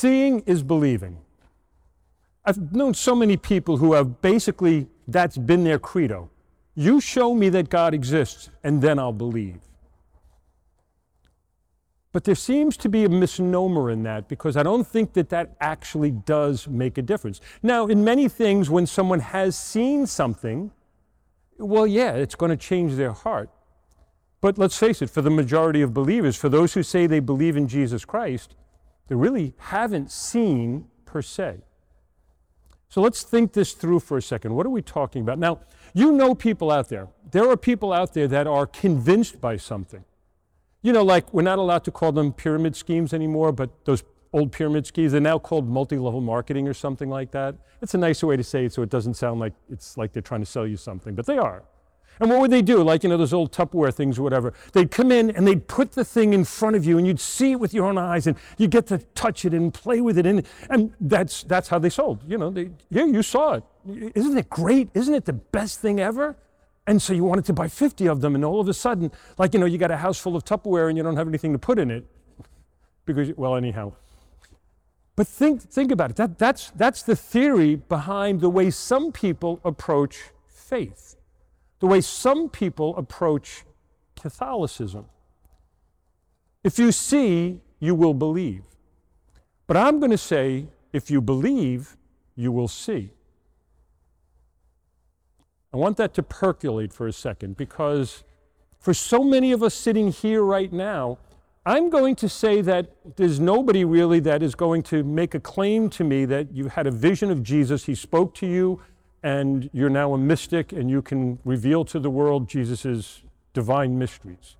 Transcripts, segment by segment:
Seeing is believing. I've known so many people who have basically, that's been their credo. You show me that God exists, and then I'll believe. But there seems to be a misnomer in that because I don't think that that actually does make a difference. Now, in many things, when someone has seen something, well, yeah, it's going to change their heart. But let's face it, for the majority of believers, for those who say they believe in Jesus Christ, they really haven't seen per se. So let's think this through for a second. What are we talking about? Now, you know people out there. There are people out there that are convinced by something. You know, like we're not allowed to call them pyramid schemes anymore, but those old pyramid schemes, they're now called multi level marketing or something like that. It's a nicer way to say it so it doesn't sound like it's like they're trying to sell you something, but they are. And what would they do? Like, you know, those old Tupperware things or whatever. They'd come in and they'd put the thing in front of you and you'd see it with your own eyes and you get to touch it and play with it. And, and that's, that's how they sold. You know, they, yeah, you saw it. Isn't it great? Isn't it the best thing ever? And so you wanted to buy 50 of them, and all of a sudden, like, you know, you got a house full of Tupperware and you don't have anything to put in it. Because, well, anyhow. But think, think about it. That, that's, that's the theory behind the way some people approach faith, the way some people approach Catholicism. If you see, you will believe. But I'm going to say, if you believe, you will see. I want that to percolate for a second because for so many of us sitting here right now, I'm going to say that there's nobody really that is going to make a claim to me that you had a vision of Jesus, he spoke to you, and you're now a mystic and you can reveal to the world Jesus' divine mysteries.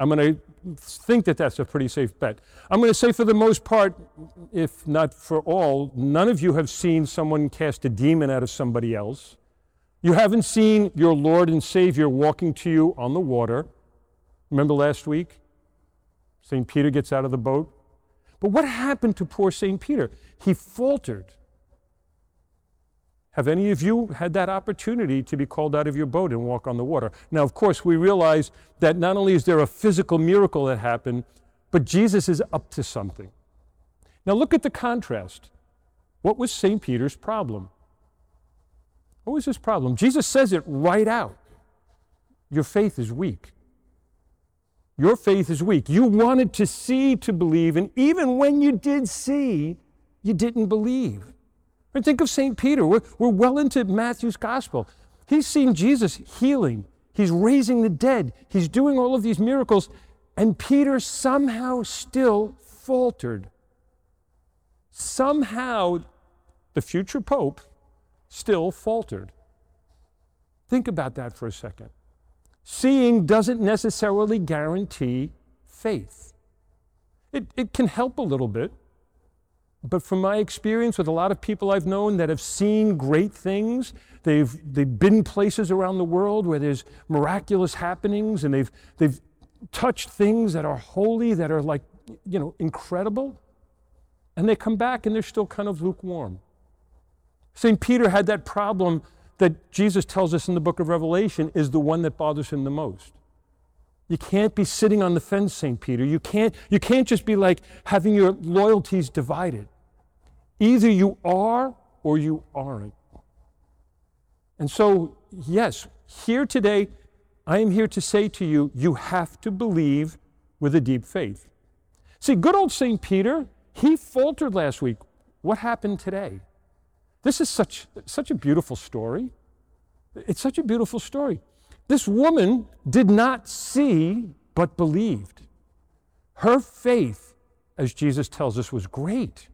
I'm going to think that that's a pretty safe bet. I'm going to say, for the most part, if not for all, none of you have seen someone cast a demon out of somebody else. You haven't seen your Lord and Savior walking to you on the water. Remember last week? St. Peter gets out of the boat. But what happened to poor St. Peter? He faltered. Have any of you had that opportunity to be called out of your boat and walk on the water? Now, of course, we realize that not only is there a physical miracle that happened, but Jesus is up to something. Now, look at the contrast. What was St. Peter's problem? What was his problem? Jesus says it right out. Your faith is weak. Your faith is weak. You wanted to see to believe, and even when you did see, you didn't believe. Think of St. Peter. We're, we're well into Matthew's gospel. He's seen Jesus healing, he's raising the dead, he's doing all of these miracles, and Peter somehow still faltered. Somehow, the future pope still faltered. Think about that for a second. Seeing doesn't necessarily guarantee faith. It, it can help a little bit, but from my experience with a lot of people I've known that have seen great things, they've, they've been places around the world where there's miraculous happenings and they've, they've touched things that are holy, that are like, you know, incredible, and they come back and they're still kind of lukewarm. St. Peter had that problem that Jesus tells us in the book of Revelation is the one that bothers him the most. You can't be sitting on the fence, St. Peter. You can't, you can't just be like having your loyalties divided. Either you are or you aren't. And so, yes, here today, I am here to say to you, you have to believe with a deep faith. See, good old St. Peter, he faltered last week. What happened today? This is such, such a beautiful story. It's such a beautiful story. This woman did not see, but believed. Her faith, as Jesus tells us, was great.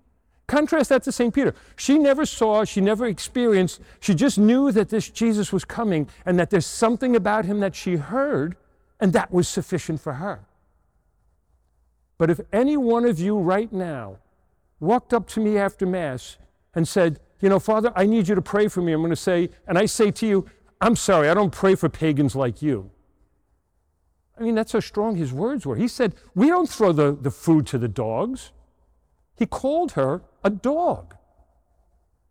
Contrast that to St. Peter. She never saw, she never experienced, she just knew that this Jesus was coming and that there's something about him that she heard, and that was sufficient for her. But if any one of you right now walked up to me after Mass and said, you know, Father, I need you to pray for me. I'm going to say, and I say to you, I'm sorry, I don't pray for pagans like you. I mean, that's how strong his words were. He said, We don't throw the, the food to the dogs. He called her a dog.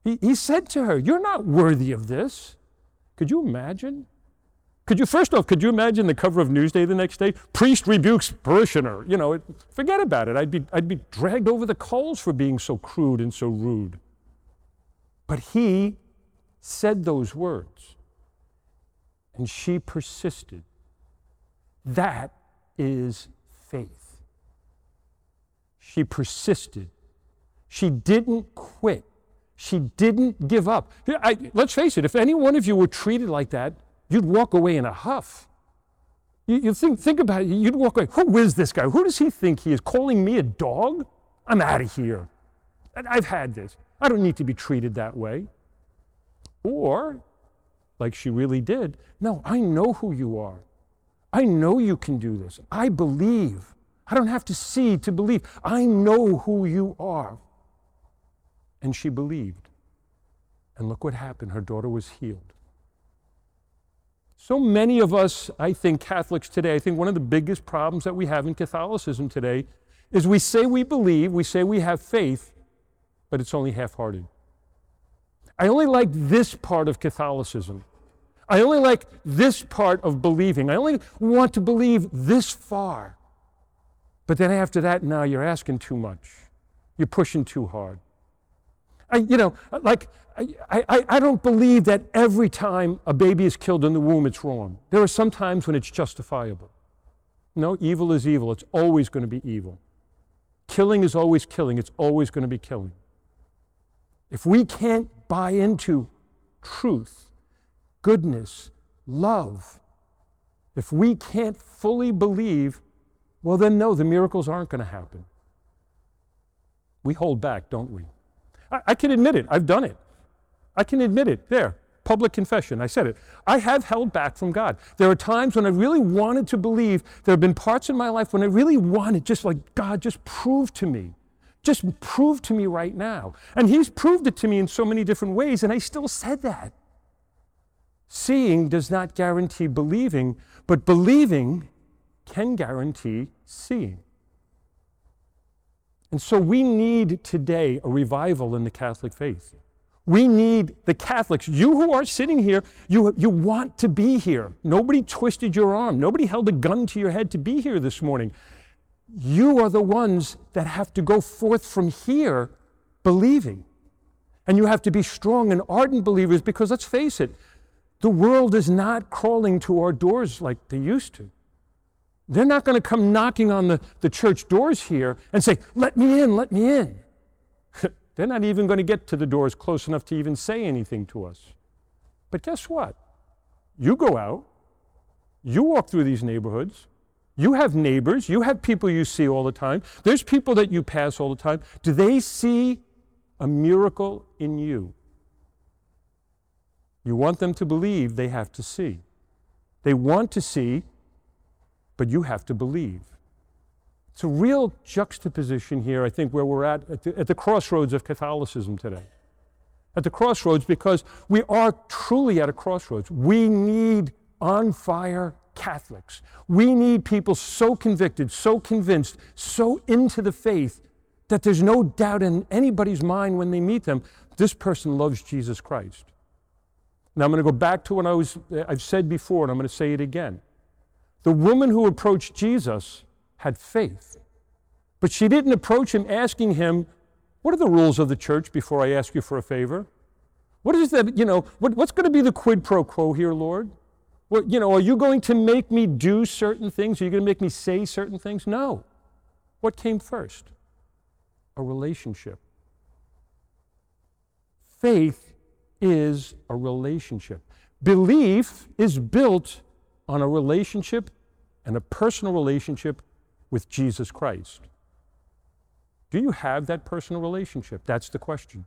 He, he said to her, You're not worthy of this. Could you imagine? Could you, first off, could you imagine the cover of Newsday the next day? Priest rebukes parishioner. You know, it, forget about it. I'd be, I'd be dragged over the coals for being so crude and so rude. But he said those words, and she persisted. That is faith. She persisted. She didn't quit. She didn't give up. I, let's face it, if any one of you were treated like that, you'd walk away in a huff. You, you think, think about it, you'd walk away. Who is this guy? Who does he think he is? Calling me a dog? I'm out of here. I've had this. I don't need to be treated that way. Or, like she really did, no, I know who you are. I know you can do this. I believe. I don't have to see to believe. I know who you are. And she believed. And look what happened. Her daughter was healed. So many of us, I think, Catholics today, I think one of the biggest problems that we have in Catholicism today is we say we believe, we say we have faith, but it's only half hearted. I only like this part of Catholicism. I only like this part of believing. I only want to believe this far. But then after that, now you're asking too much. You're pushing too hard. I, you know, like, I, I, I don't believe that every time a baby is killed in the womb, it's wrong. There are some times when it's justifiable. No, evil is evil. It's always going to be evil. Killing is always killing. It's always going to be killing. If we can't buy into truth, goodness, love, if we can't fully believe, well, then no, the miracles aren't going to happen. We hold back, don't we? I, I, can admit it. I've done it. I can admit it. There, public confession. I said it. I have held back from God. There are times when I really wanted to believe. There have been parts in my life when I really wanted, just like, God, just prove to me. Just prove to me right now. And He's proved it to me in so many different ways, and I still said that. Seeing does not guarantee believing, but believing can guarantee seeing. And so we need today a revival in the Catholic faith. We need the Catholics. You who are sitting here, you, you want to be here. Nobody twisted your arm. Nobody held a gun to your head to be here this morning. You are the ones that have to go forth from here believing. And you have to be strong and ardent believers because let's face it, the world is not crawling to our doors like they used to. They're not going to come knocking on the, the church doors here and say, Let me in, let me in. They're not even going to get to the doors close enough to even say anything to us. But guess what? You go out, you walk through these neighborhoods, you have neighbors, you have people you see all the time, there's people that you pass all the time. Do they see a miracle in you? You want them to believe, they have to see. They want to see, but you have to believe. It's a real juxtaposition here, I think, where we're at at the, at the, crossroads of Catholicism today. At the crossroads, because we are truly at a crossroads. We need on fire Catholics. We need people so convicted, so convinced, so into the faith that there's no doubt in anybody's mind when they meet them this person loves Jesus Christ. Now I'm going to go back to what I was, I've said before, and I'm going to say it again. The woman who approached Jesus had faith, but she didn't approach him asking him, What are the rules of the church before I ask you for a favor? What is that, you know, what, what's going to be the quid pro quo here, Lord? What, you know, are you going to make me do certain things? Are you going to make me say certain things? No. What came first? A relationship. Faith is a relationship. Belief is built on a relationship and a personal relationship with Jesus Christ. Do you have that personal relationship? That's the question.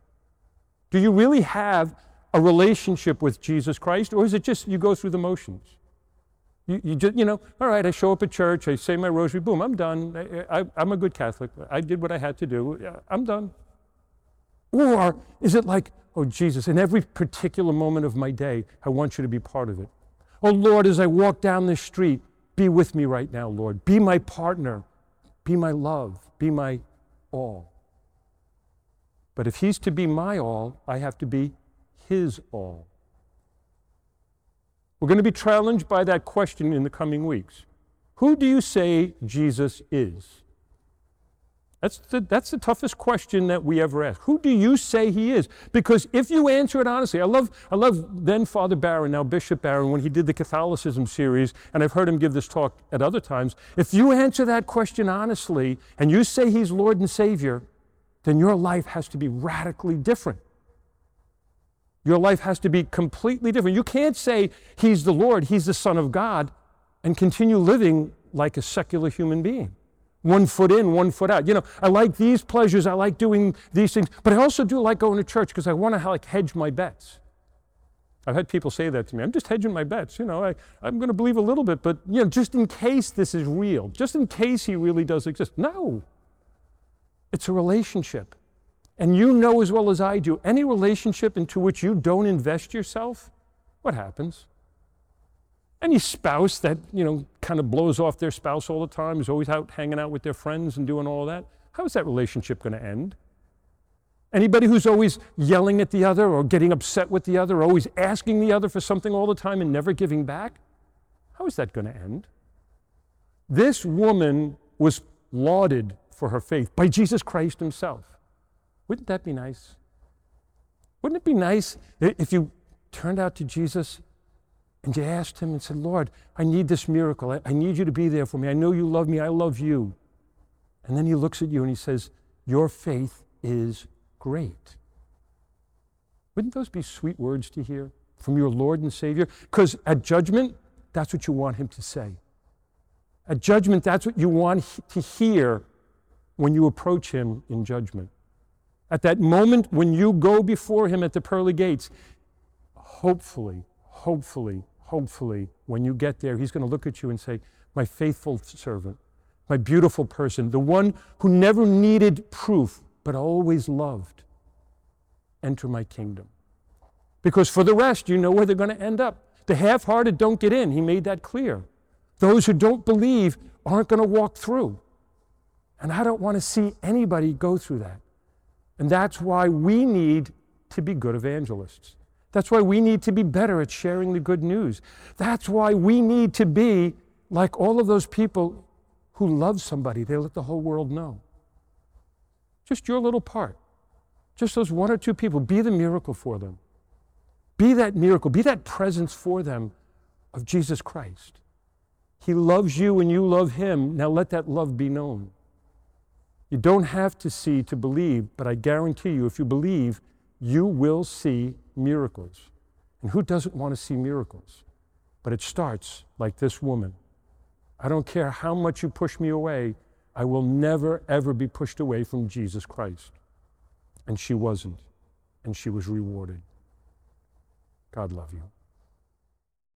Do you really have a relationship with Jesus Christ, or is it just you go through the motions? You, you, just, you know, all right, I show up at church, I say my rosary, boom, I'm done. I, am a good Catholic. I did what I had to do. I'm done. Or is it like, Oh, Jesus, in every particular moment of my day, I want you to be part of it. Oh, Lord, as I walk down this street, be with me right now, Lord. Be my partner. Be my love. Be my all. But if He's to be my all, I have to be His all. We're going to be challenged by that question in the coming weeks. Who do you say Jesus is? That's the, that's the toughest question that we ever ask. Who do you say he is? Because if you answer it honestly, I love, I love then Father Barron, now Bishop Barron, when he did the Catholicism series, and I've heard him give this talk at other times. If you answer that question honestly and you say he's Lord and Savior, then your life has to be radically different. Your life has to be completely different. You can't say he's the Lord, he's the Son of God, and continue living like a secular human being one foot in, one foot out. You know, I like these pleasures, I like doing these things, but I also do like going to church because I want to like hedge my bets. I've had people say that to me. I'm just hedging my bets. You know, I, I'm going to believe a little bit, but you know, just in case this is real, just in case he really does exist. No. It's a relationship. And you know as well as I do, any relationship into which you don't invest yourself, what happens? Any spouse that, you know, kind of blows off their spouse all the time, is always out hanging out with their friends and doing all that, how is that relationship going to end? Anybody who's always yelling at the other or getting upset with the other, or always asking the other for something all the time and never giving back, how is that going to end? This woman was lauded for her faith by Jesus Christ himself. Wouldn't that be nice? Wouldn't it be nice if you turned out to Jesus and you asked him and said, Lord, I need this miracle. I, need you to be there for me. I know you love me. I love you. And then he looks at you and he says, Your faith is great. Wouldn't those be sweet words to hear from your Lord and Savior? Because at judgment, that's what you want him to say. At judgment, that's what you want to hear when you approach him in judgment. At that moment when you go before him at the pearly gates, hopefully, hopefully, hopefully, when you get there, he's going to look at you and say, My faithful servant, my beautiful person, the one who never needed proof, but always loved, enter my kingdom. Because for the rest, you know where they're going to end up. The half hearted don't get in. He made that clear. Those who don't believe aren't going to walk through. And I don't want to see anybody go through that. And that's why we need to be good evangelists. That's why we need to be better at sharing the good news. That's why we need to be like all of those people who love somebody, they let the whole world know. Just your little part. Just those one or two people. Be the miracle for them. Be that miracle. Be that presence for them of Jesus Christ. He loves you and you love him. Now let that love be known. You don't have to see to believe, but I guarantee you, if you believe, you will see miracles. And who doesn't want to see miracles? But it starts like this woman. I don't care how much you push me away, I will never, ever be pushed away from Jesus Christ. And she wasn't, and she was rewarded. God love you.